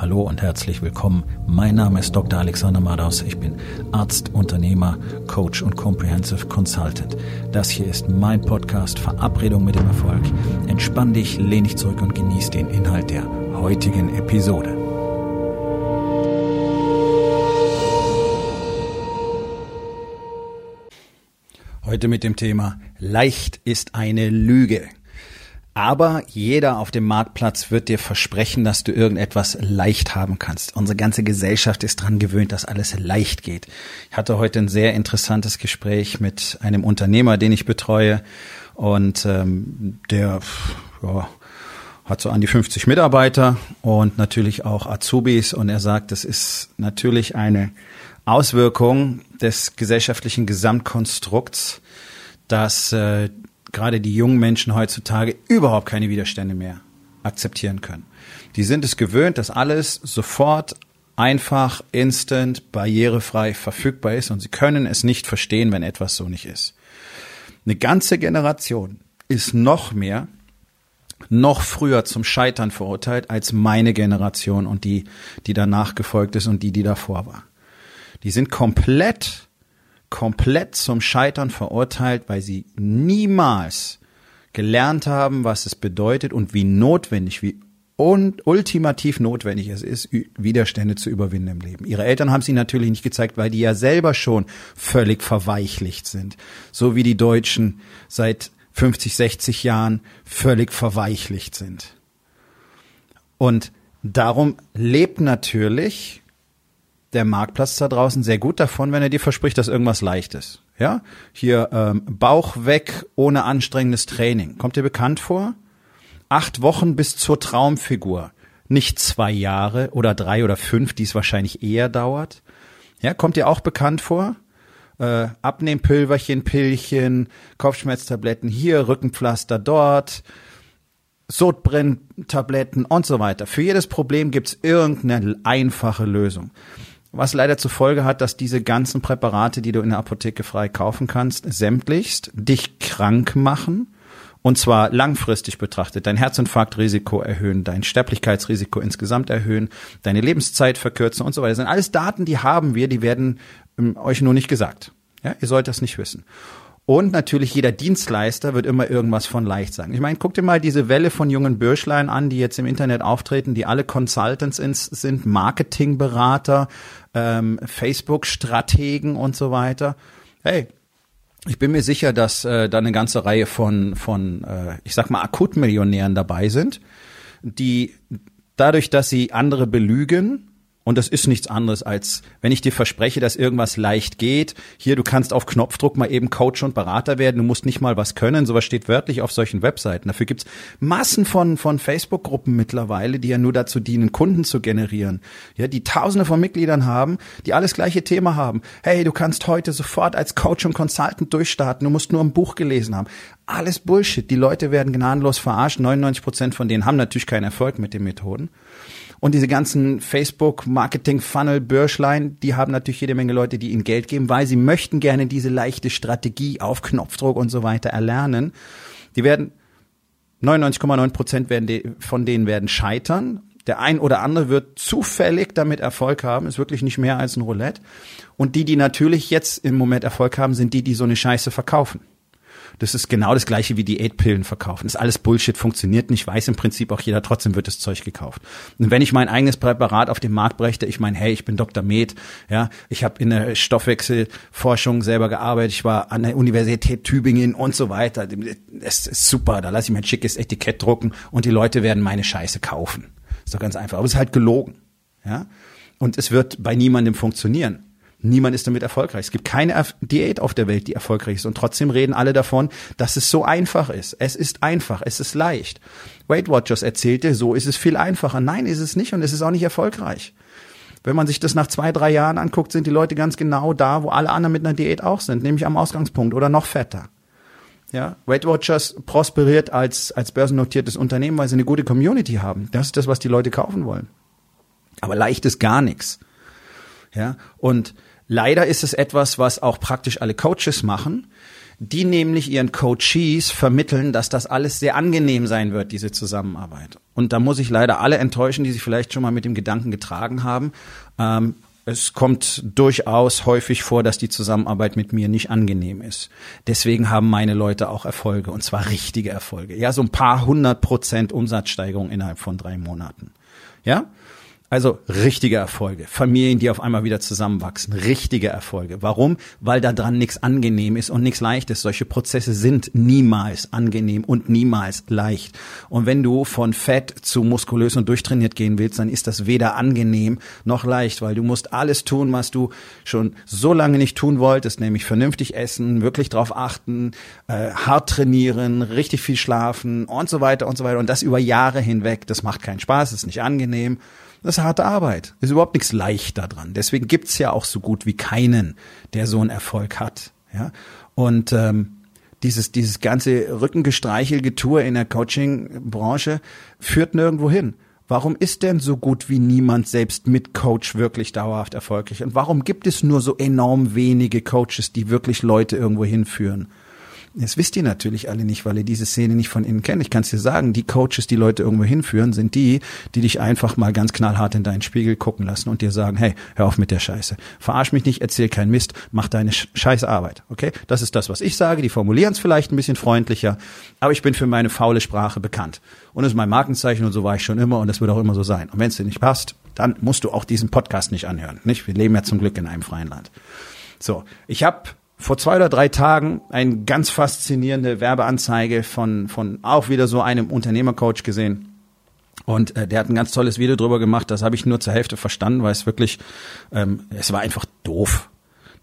Hallo und herzlich willkommen. Mein Name ist Dr. Alexander Madaus. Ich bin Arzt, Unternehmer, Coach und Comprehensive Consultant. Das hier ist mein Podcast Verabredung mit dem Erfolg. Entspann dich, lehn dich zurück und genieß den Inhalt der heutigen Episode. Heute mit dem Thema Leicht ist eine Lüge. Aber jeder auf dem Marktplatz wird dir versprechen, dass du irgendetwas leicht haben kannst. Unsere ganze Gesellschaft ist dran gewöhnt, dass alles leicht geht. Ich hatte heute ein sehr interessantes Gespräch mit einem Unternehmer, den ich betreue. Und ähm, der ja, hat so an die 50 Mitarbeiter und natürlich auch Azubis. Und er sagt, das ist natürlich eine Auswirkung des gesellschaftlichen Gesamtkonstrukts, dass äh, gerade die jungen Menschen heutzutage überhaupt keine Widerstände mehr akzeptieren können. Die sind es gewöhnt, dass alles sofort einfach, instant, barrierefrei verfügbar ist und sie können es nicht verstehen, wenn etwas so nicht ist. Eine ganze Generation ist noch mehr, noch früher zum Scheitern verurteilt als meine Generation und die, die danach gefolgt ist und die, die davor war. Die sind komplett komplett zum Scheitern verurteilt, weil sie niemals gelernt haben, was es bedeutet und wie notwendig, wie und ultimativ notwendig es ist, Widerstände zu überwinden im Leben. Ihre Eltern haben sie natürlich nicht gezeigt, weil die ja selber schon völlig verweichlicht sind. So wie die Deutschen seit 50, 60 Jahren völlig verweichlicht sind. Und darum lebt natürlich der Marktplatz da draußen sehr gut davon, wenn er dir verspricht, dass irgendwas leicht ist. Ja, hier ähm, Bauch weg ohne anstrengendes Training. Kommt dir bekannt vor? Acht Wochen bis zur Traumfigur. Nicht zwei Jahre oder drei oder fünf, die es wahrscheinlich eher dauert. Ja, kommt dir auch bekannt vor? Äh, Abnehmpülverchen, Pillchen, Kopfschmerztabletten hier, Rückenpflaster dort, Sodbrenntabletten und so weiter. Für jedes Problem gibt's irgendeine einfache Lösung was leider zur Folge hat, dass diese ganzen Präparate, die du in der Apotheke frei kaufen kannst, sämtlichst dich krank machen. Und zwar langfristig betrachtet, dein Herzinfarktrisiko erhöhen, dein Sterblichkeitsrisiko insgesamt erhöhen, deine Lebenszeit verkürzen und so weiter. Das sind alles Daten, die haben wir, die werden ähm, euch nur nicht gesagt. Ja, ihr sollt das nicht wissen. Und natürlich jeder Dienstleister wird immer irgendwas von leicht sagen. Ich meine, guck dir mal diese Welle von jungen Bürschlein an, die jetzt im Internet auftreten, die alle Consultants sind, Marketingberater, ähm, Facebook-Strategen und so weiter. Hey, ich bin mir sicher, dass äh, da eine ganze Reihe von, von äh, ich sag mal, Akutmillionären dabei sind, die dadurch, dass sie andere belügen, und das ist nichts anderes als, wenn ich dir verspreche, dass irgendwas leicht geht. Hier, du kannst auf Knopfdruck mal eben Coach und Berater werden. Du musst nicht mal was können. Sowas steht wörtlich auf solchen Webseiten. Dafür gibt's Massen von, von Facebook-Gruppen mittlerweile, die ja nur dazu dienen, Kunden zu generieren. Ja, die tausende von Mitgliedern haben, die alles gleiche Thema haben. Hey, du kannst heute sofort als Coach und Consultant durchstarten. Du musst nur ein Buch gelesen haben. Alles Bullshit. Die Leute werden gnadenlos verarscht. 99 Prozent von denen haben natürlich keinen Erfolg mit den Methoden. Und diese ganzen Facebook-Marketing-Funnel, Börschlein, die haben natürlich jede Menge Leute, die ihnen Geld geben, weil sie möchten gerne diese leichte Strategie auf Knopfdruck und so weiter erlernen. Die werden 99,9 Prozent werden von denen werden scheitern. Der ein oder andere wird zufällig damit Erfolg haben, ist wirklich nicht mehr als ein Roulette. Und die, die natürlich jetzt im Moment Erfolg haben, sind die, die so eine Scheiße verkaufen. Das ist genau das gleiche wie Diätpillen verkaufen. Das ist alles Bullshit, funktioniert nicht, weiß im Prinzip auch jeder, trotzdem wird das Zeug gekauft. Und wenn ich mein eigenes Präparat auf den Markt brächte, ich meine, hey, ich bin Dr. Med, ja, ich habe in der Stoffwechselforschung selber gearbeitet, ich war an der Universität Tübingen und so weiter. Das ist super, da lasse ich mein schickes Etikett drucken und die Leute werden meine Scheiße kaufen. Ist doch ganz einfach. Aber es ist halt gelogen. Ja? Und es wird bei niemandem funktionieren. Niemand ist damit erfolgreich. Es gibt keine Diät auf der Welt, die erfolgreich ist. Und trotzdem reden alle davon, dass es so einfach ist. Es ist einfach, es ist leicht. Weight Watchers erzählte, so ist es viel einfacher. Nein, ist es nicht und es ist auch nicht erfolgreich. Wenn man sich das nach zwei, drei Jahren anguckt, sind die Leute ganz genau da, wo alle anderen mit einer Diät auch sind, nämlich am Ausgangspunkt oder noch fetter. Ja, Weight Watchers prosperiert als, als börsennotiertes Unternehmen, weil sie eine gute Community haben. Das ist das, was die Leute kaufen wollen. Aber leicht ist gar nichts. Ja, und Leider ist es etwas, was auch praktisch alle Coaches machen. die nämlich ihren Coaches vermitteln, dass das alles sehr angenehm sein wird, diese Zusammenarbeit. Und da muss ich leider alle enttäuschen, die sich vielleicht schon mal mit dem Gedanken getragen haben. Ähm, es kommt durchaus häufig vor, dass die Zusammenarbeit mit mir nicht angenehm ist. Deswegen haben meine Leute auch Erfolge und zwar richtige Erfolge. Ja, so ein paar hundert Prozent Umsatzsteigerung innerhalb von drei Monaten. Ja, also richtige Erfolge. Familien, die auf einmal wieder zusammenwachsen. Richtige Erfolge. Warum? Weil da dran nichts angenehm ist und nichts leicht ist. Solche Prozesse sind niemals angenehm und niemals leicht. Und wenn du von fett zu muskulös und durchtrainiert gehen willst, dann ist das weder angenehm noch leicht, weil du musst alles tun, was du schon so lange nicht tun wolltest, nämlich vernünftig essen, wirklich drauf achten, äh, hart trainieren, richtig viel schlafen und so weiter und so weiter. Und das über Jahre hinweg. Das macht keinen Spaß, ist nicht angenehm. Das ist harte Arbeit. Ist überhaupt nichts leicht daran. Deswegen gibt's ja auch so gut wie keinen, der so einen Erfolg hat. Ja? Und ähm, dieses, dieses ganze Rückengestreichelgetue in der Coaching-Branche führt nirgendwo hin. Warum ist denn so gut wie niemand selbst mit Coach wirklich dauerhaft erfolgreich? Und warum gibt es nur so enorm wenige Coaches, die wirklich Leute irgendwo hinführen? Das wisst ihr natürlich alle nicht, weil ihr diese Szene nicht von innen kennt. Ich kann es dir sagen, die Coaches, die Leute irgendwo hinführen, sind die, die dich einfach mal ganz knallhart in deinen Spiegel gucken lassen und dir sagen, hey, hör auf mit der Scheiße. Verarsch mich nicht, erzähl keinen Mist, mach deine scheiße Arbeit. Okay? Das ist das, was ich sage. Die formulieren es vielleicht ein bisschen freundlicher, aber ich bin für meine faule Sprache bekannt. Und das ist mein Markenzeichen und so war ich schon immer und das wird auch immer so sein. Und wenn es dir nicht passt, dann musst du auch diesen Podcast nicht anhören. Nicht? Wir leben ja zum Glück in einem freien Land. So, ich habe vor zwei oder drei Tagen eine ganz faszinierende Werbeanzeige von, von auch wieder so einem Unternehmercoach gesehen. Und äh, der hat ein ganz tolles Video drüber gemacht. Das habe ich nur zur Hälfte verstanden, weil es wirklich, ähm, es war einfach doof.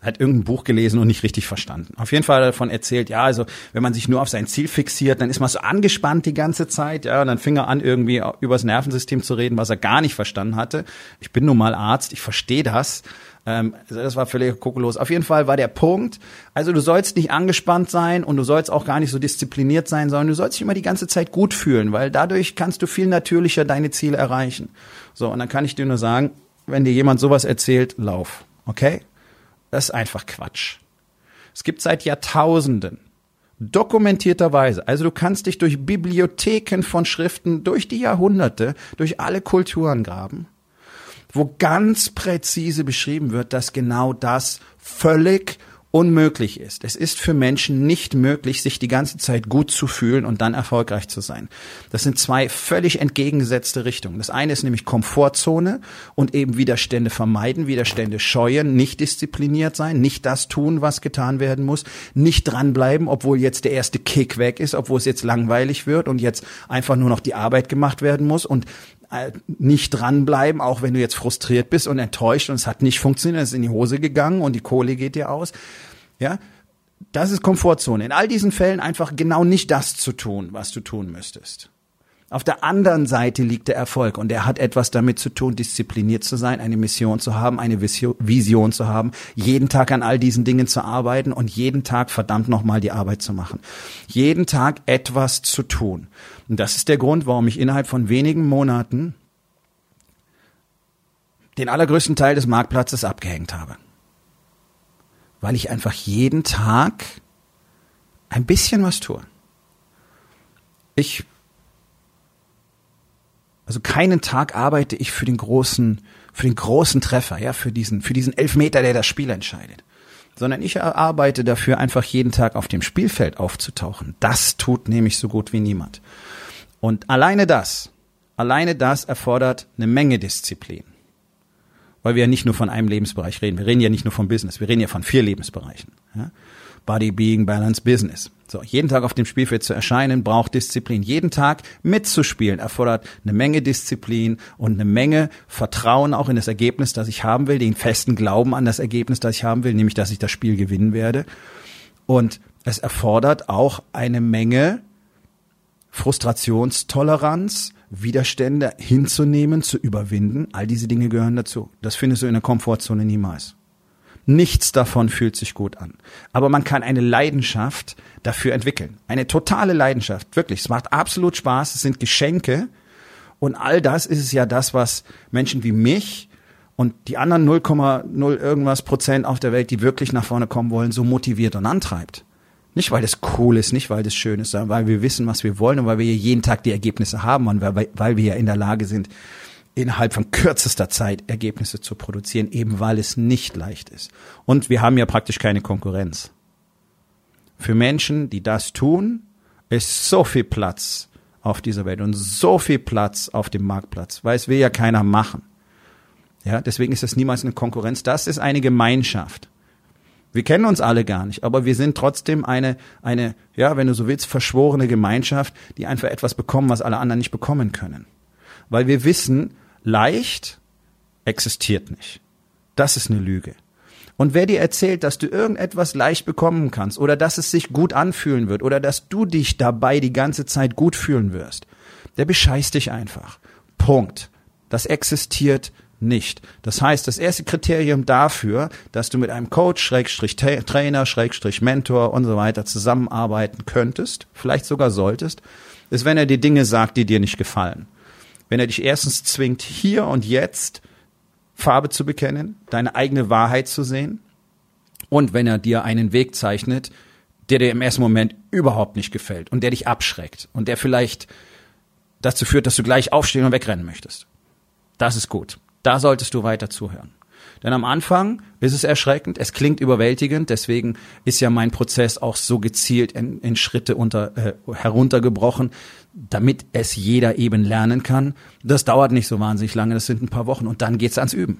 Er hat irgendein Buch gelesen und nicht richtig verstanden. Auf jeden Fall davon erzählt, ja, also wenn man sich nur auf sein Ziel fixiert, dann ist man so angespannt die ganze Zeit, ja, und dann fing er an, irgendwie übers Nervensystem zu reden, was er gar nicht verstanden hatte. Ich bin nun mal Arzt, ich verstehe das. Ähm, das war völlig kokolos. Auf jeden Fall war der Punkt, also du sollst nicht angespannt sein und du sollst auch gar nicht so diszipliniert sein, sondern du sollst dich immer die ganze Zeit gut fühlen, weil dadurch kannst du viel natürlicher deine Ziele erreichen. So, und dann kann ich dir nur sagen, wenn dir jemand sowas erzählt, lauf. Okay? Das ist einfach Quatsch. Es gibt seit Jahrtausenden dokumentierterweise. Also du kannst dich durch Bibliotheken von Schriften, durch die Jahrhunderte, durch alle Kulturen graben wo ganz präzise beschrieben wird, dass genau das völlig unmöglich ist. Es ist für Menschen nicht möglich, sich die ganze Zeit gut zu fühlen und dann erfolgreich zu sein. Das sind zwei völlig entgegengesetzte Richtungen. Das eine ist nämlich Komfortzone und eben Widerstände vermeiden, Widerstände scheuen, nicht diszipliniert sein, nicht das tun, was getan werden muss, nicht dranbleiben, obwohl jetzt der erste Kick weg ist, obwohl es jetzt langweilig wird und jetzt einfach nur noch die Arbeit gemacht werden muss und nicht dranbleiben, auch wenn du jetzt frustriert bist und enttäuscht und es hat nicht funktioniert, es ist in die Hose gegangen und die Kohle geht dir aus. Ja, das ist Komfortzone. In all diesen Fällen einfach genau nicht das zu tun, was du tun müsstest. Auf der anderen Seite liegt der Erfolg und er hat etwas damit zu tun, diszipliniert zu sein, eine Mission zu haben, eine Vision zu haben, jeden Tag an all diesen Dingen zu arbeiten und jeden Tag verdammt nochmal die Arbeit zu machen. Jeden Tag etwas zu tun. Und das ist der Grund, warum ich innerhalb von wenigen Monaten den allergrößten Teil des Marktplatzes abgehängt habe. Weil ich einfach jeden Tag ein bisschen was tue. Ich also keinen Tag arbeite ich für den großen, für den großen Treffer, ja, für diesen, für diesen Elfmeter, der das Spiel entscheidet. Sondern ich arbeite dafür, einfach jeden Tag auf dem Spielfeld aufzutauchen. Das tut nämlich so gut wie niemand. Und alleine das, alleine das erfordert eine Menge Disziplin. Weil wir ja nicht nur von einem Lebensbereich reden. Wir reden ja nicht nur vom Business. Wir reden ja von vier Lebensbereichen. Ja? Body, Being, Balance, Business. So, jeden Tag auf dem Spielfeld zu erscheinen, braucht Disziplin. Jeden Tag mitzuspielen erfordert eine Menge Disziplin und eine Menge Vertrauen auch in das Ergebnis, das ich haben will, den festen Glauben an das Ergebnis, das ich haben will, nämlich, dass ich das Spiel gewinnen werde. Und es erfordert auch eine Menge Frustrationstoleranz, Widerstände hinzunehmen, zu überwinden. All diese Dinge gehören dazu. Das findest du in der Komfortzone niemals. Nichts davon fühlt sich gut an. Aber man kann eine Leidenschaft dafür entwickeln. Eine totale Leidenschaft. Wirklich. Es macht absolut Spaß. Es sind Geschenke. Und all das ist es ja das, was Menschen wie mich und die anderen 0,0 irgendwas Prozent auf der Welt, die wirklich nach vorne kommen wollen, so motiviert und antreibt. Nicht, weil das cool ist, nicht, weil das schön ist, sondern weil wir wissen, was wir wollen und weil wir jeden Tag die Ergebnisse haben und weil, weil wir ja in der Lage sind, innerhalb von kürzester Zeit Ergebnisse zu produzieren, eben weil es nicht leicht ist. Und wir haben ja praktisch keine Konkurrenz. Für Menschen, die das tun, ist so viel Platz auf dieser Welt und so viel Platz auf dem Marktplatz, weil es will ja keiner machen. Ja, deswegen ist das niemals eine Konkurrenz. Das ist eine Gemeinschaft. Wir kennen uns alle gar nicht, aber wir sind trotzdem eine, eine, ja, wenn du so willst, verschworene Gemeinschaft, die einfach etwas bekommen, was alle anderen nicht bekommen können. Weil wir wissen, leicht existiert nicht. Das ist eine Lüge. Und wer dir erzählt, dass du irgendetwas leicht bekommen kannst oder dass es sich gut anfühlen wird oder dass du dich dabei die ganze Zeit gut fühlen wirst, der bescheißt dich einfach. Punkt. Das existiert nicht. Das heißt, das erste Kriterium dafür, dass du mit einem Coach, Schrägstrich Trainer, Schrägstrich Mentor und so weiter zusammenarbeiten könntest, vielleicht sogar solltest, ist, wenn er dir Dinge sagt, die dir nicht gefallen. Wenn er dich erstens zwingt, hier und jetzt Farbe zu bekennen, deine eigene Wahrheit zu sehen und wenn er dir einen Weg zeichnet, der dir im ersten Moment überhaupt nicht gefällt und der dich abschreckt und der vielleicht dazu führt, dass du gleich aufstehen und wegrennen möchtest. Das ist gut. Da solltest du weiter zuhören. Denn am Anfang ist es erschreckend, es klingt überwältigend, deswegen ist ja mein Prozess auch so gezielt in, in Schritte unter, äh, heruntergebrochen, damit es jeder eben lernen kann. Das dauert nicht so wahnsinnig lange, das sind ein paar Wochen und dann geht's ans Üben.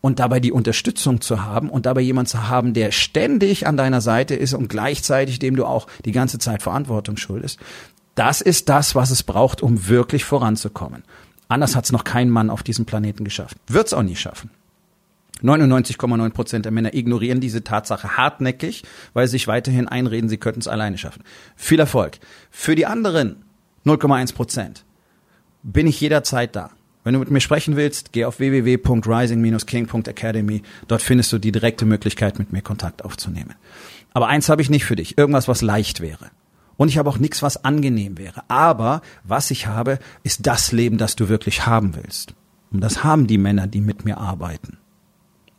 Und dabei die Unterstützung zu haben und dabei jemand zu haben, der ständig an deiner Seite ist und gleichzeitig dem du auch die ganze Zeit Verantwortung schuldest, das ist das, was es braucht, um wirklich voranzukommen. Anders hat es noch kein Mann auf diesem Planeten geschafft. Wird es auch nie schaffen. 99,9 Prozent der Männer ignorieren diese Tatsache hartnäckig, weil sie sich weiterhin einreden, sie könnten es alleine schaffen. Viel Erfolg. Für die anderen 0,1 Prozent bin ich jederzeit da. Wenn du mit mir sprechen willst, geh auf www.rising-king.academy. Dort findest du die direkte Möglichkeit, mit mir Kontakt aufzunehmen. Aber eins habe ich nicht für dich. Irgendwas, was leicht wäre. Und ich habe auch nichts, was angenehm wäre. Aber was ich habe, ist das Leben, das du wirklich haben willst. Und das haben die Männer, die mit mir arbeiten.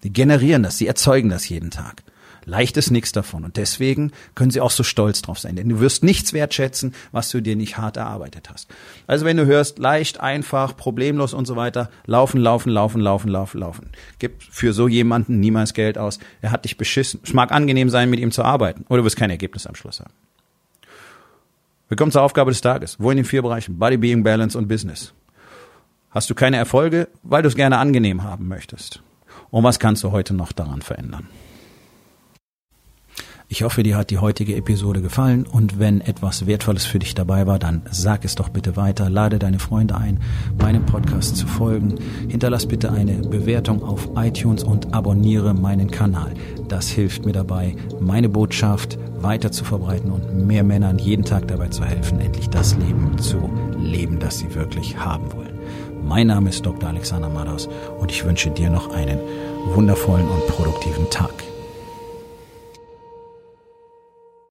Die generieren das, sie erzeugen das jeden Tag. Leicht ist nichts davon. Und deswegen können sie auch so stolz drauf sein. Denn du wirst nichts wertschätzen, was du dir nicht hart erarbeitet hast. Also wenn du hörst, leicht, einfach, problemlos und so weiter, laufen, laufen, laufen, laufen, laufen, laufen. Gib für so jemanden niemals Geld aus. Er hat dich beschissen. Es mag angenehm sein, mit ihm zu arbeiten. Oder du wirst kein Ergebnis am Schluss haben. Willkommen zur Aufgabe des Tages. Wo in den vier Bereichen? Body, Being, Balance und Business. Hast du keine Erfolge, weil du es gerne angenehm haben möchtest? Und was kannst du heute noch daran verändern? Ich hoffe, dir hat die heutige Episode gefallen und wenn etwas Wertvolles für dich dabei war, dann sag es doch bitte weiter, lade deine Freunde ein, meinem Podcast zu folgen, hinterlass bitte eine Bewertung auf iTunes und abonniere meinen Kanal. Das hilft mir dabei, meine Botschaft weiter zu verbreiten und mehr Männern jeden Tag dabei zu helfen, endlich das Leben zu leben, das sie wirklich haben wollen. Mein Name ist Dr. Alexander Madaus und ich wünsche dir noch einen wundervollen und produktiven Tag.